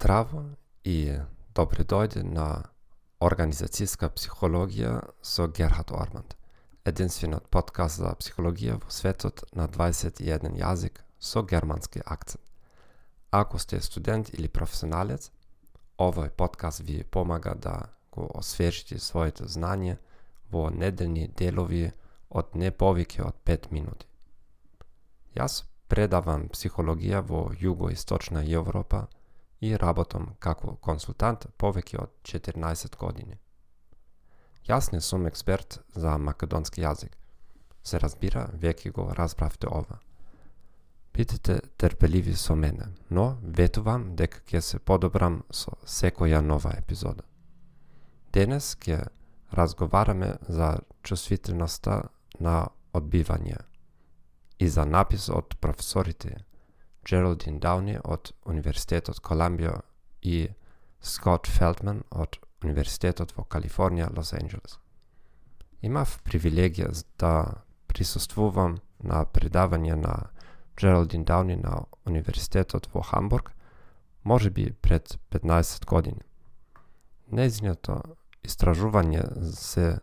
Здраво и добре дојде на Организацијска психологија со Герхард Орманд, единствениот подкаст за психологија во светот на 21 јазик со германски акцент. Ако сте студент или професионалец, овој подкаст ви помага да го освежите своето знање во неделни делови од не повеќе од 5 минути. Јас предавам психологија во југоисточна Европа – и работам како консултант повеќе од 14 години. Јас не сум експерт за македонски јазик. Се разбира, веќе го разбравте ова. Бидете терпеливи со мене, но ветувам дека ќе се подобрам со секоја нова епизода. Денес ќе разговараме за чувствителноста на одбивање и за напис од професорите Джералдин Дауни од Универзитетот Коламбија и Скот Фелтман од Универзитетот во Калифорнија, Лос Анджелес. Имав привилегија да присуствувам на предавање на Джералдин Дауни на Универзитетот во Хамбург, може би пред 15 години. Незиното истражување се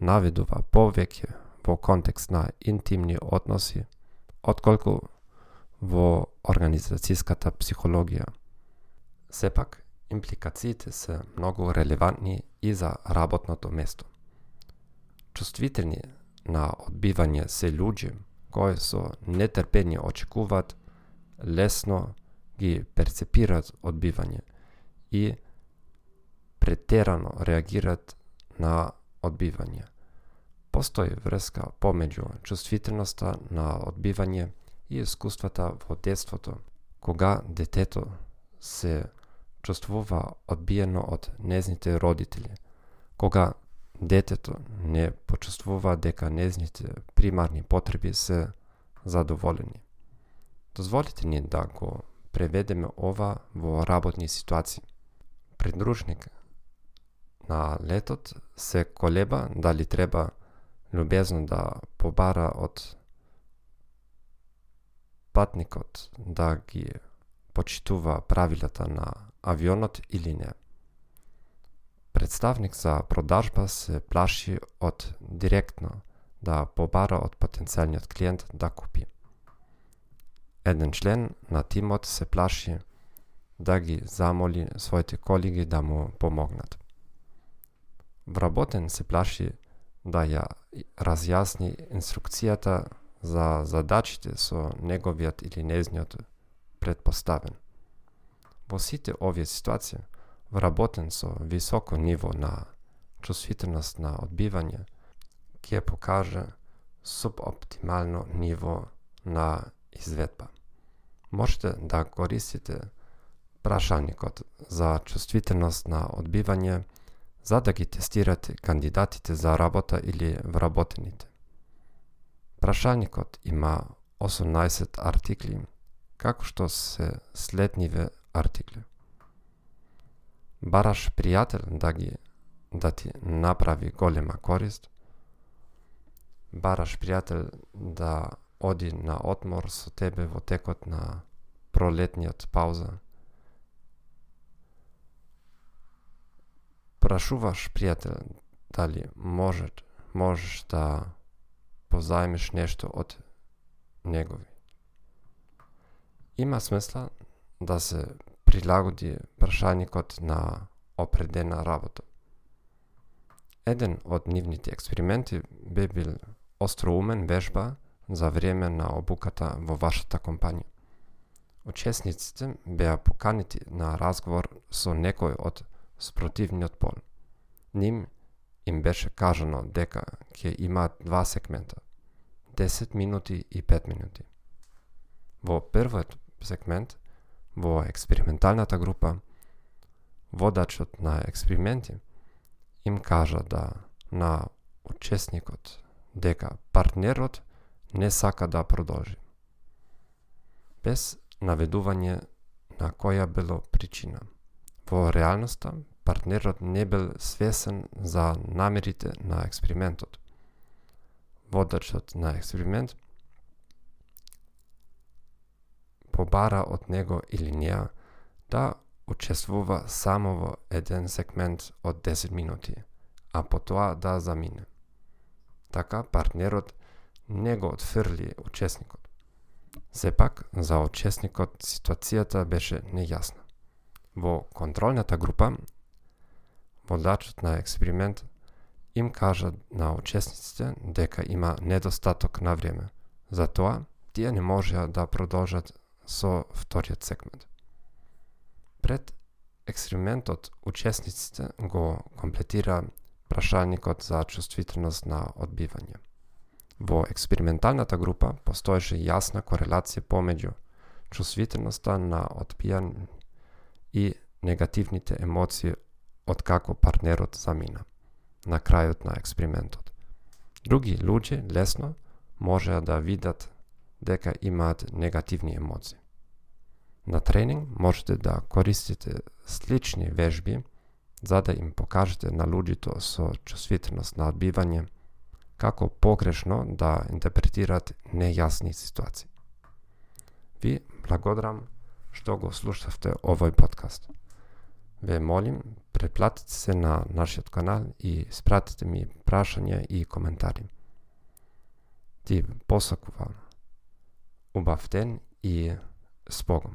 наведува повеќе во контекст на интимни односи, отколку во организацијската психологија. Сепак, импликациите се многу релевантни и за работното место. Чувствителни на одбивање се луѓе кои со нетерпение очекуваат лесно ги перцепираат одбивање и претерано реагираат на одбивање. Постои врска помеѓу чувствителноста на одбивање и искуствата во детството, кога детето се чувствува одбиено од незните родители, кога детето не почувствува дека незните примарни потреби се задоволени. Дозволите ни да го преведеме ова во работни ситуации. Придружник на летот се колеба дали треба любезно да побара од патникот да ги почитува правилата на авионот или не. Представник за продажба се плаши од директно да побара од потенцијалниот клиент да купи. Еден член на тимот се плаши да ги замоли своите колеги да му помогнат. Вработен се плаши да ја разјасни инструкцијата за задачите со неговиот или незниот предпоставен. Во сите овие ситуации, вработен со високо ниво на чувствителност на одбивање, ќе покаже субоптимално ниво на изведба. Можете да користите прашаникот за чувствителност на одбивање за да ги тестирате кандидатите за работа или вработените. Прашаникот има 18 артикли, како што се следниве артикли. Бараш пријател да ги да ти направи голема корист. Бараш пријател да оди на отмор со тебе во текот на пролетниот пауза. Прашуваш пријател дали можеш можеш да позајмиш нешто од негови. Има смисла да се прилагоди прашаникот на определена работа. Еден од нивните експерименти би бил остроумен вежба за време на обуката во вашата компанија. Учесниците беа поканити на разговор со некој од спротивниот пол. Ним им беше кажано дека ќе имаат два сегмента – 10 минути и 5 минути. Во првиот сегмент, во експерименталната група, водачот на експерименти им кажа да на учесникот дека партнерот не сака да продолжи. Без наведување на која било причина. Во реалноста, партнерот не бил свесен за намерите на експериментот водачот на експеримент побара од него или неа да учествува само во еден сегмент од 10 минути, а потоа да замине. Така партнерот не го отфрли учесникот. Сепак, за учесникот ситуацијата беше нејасна. Во контролната група, водачот на експеримент им кажа на учесниците дека има недостаток на време. Затоа, тие не можеа да продолжат со вториот сегмент. Пред експериментот, учесниците го комплетира прашаникот за чувствителност на одбивање. Во експерименталната група постоеше јасна корелација помеѓу чувствителноста на одбијање и негативните емоции од како партнерот замина на крајот на експериментот. Други луѓе лесно можеа да видат дека имаат негативни емоции. На тренинг можете да користите слични вежби за да им покажете на луѓето со чувствителност на одбивање како погрешно да интерпретираат нејасни ситуации. Ви благодарам што го слушавте овој подкаст. Ве молим, преплатите се на нашиот канал и спратите ми прашања и коментари. Ти посакувам убав ден и спогом.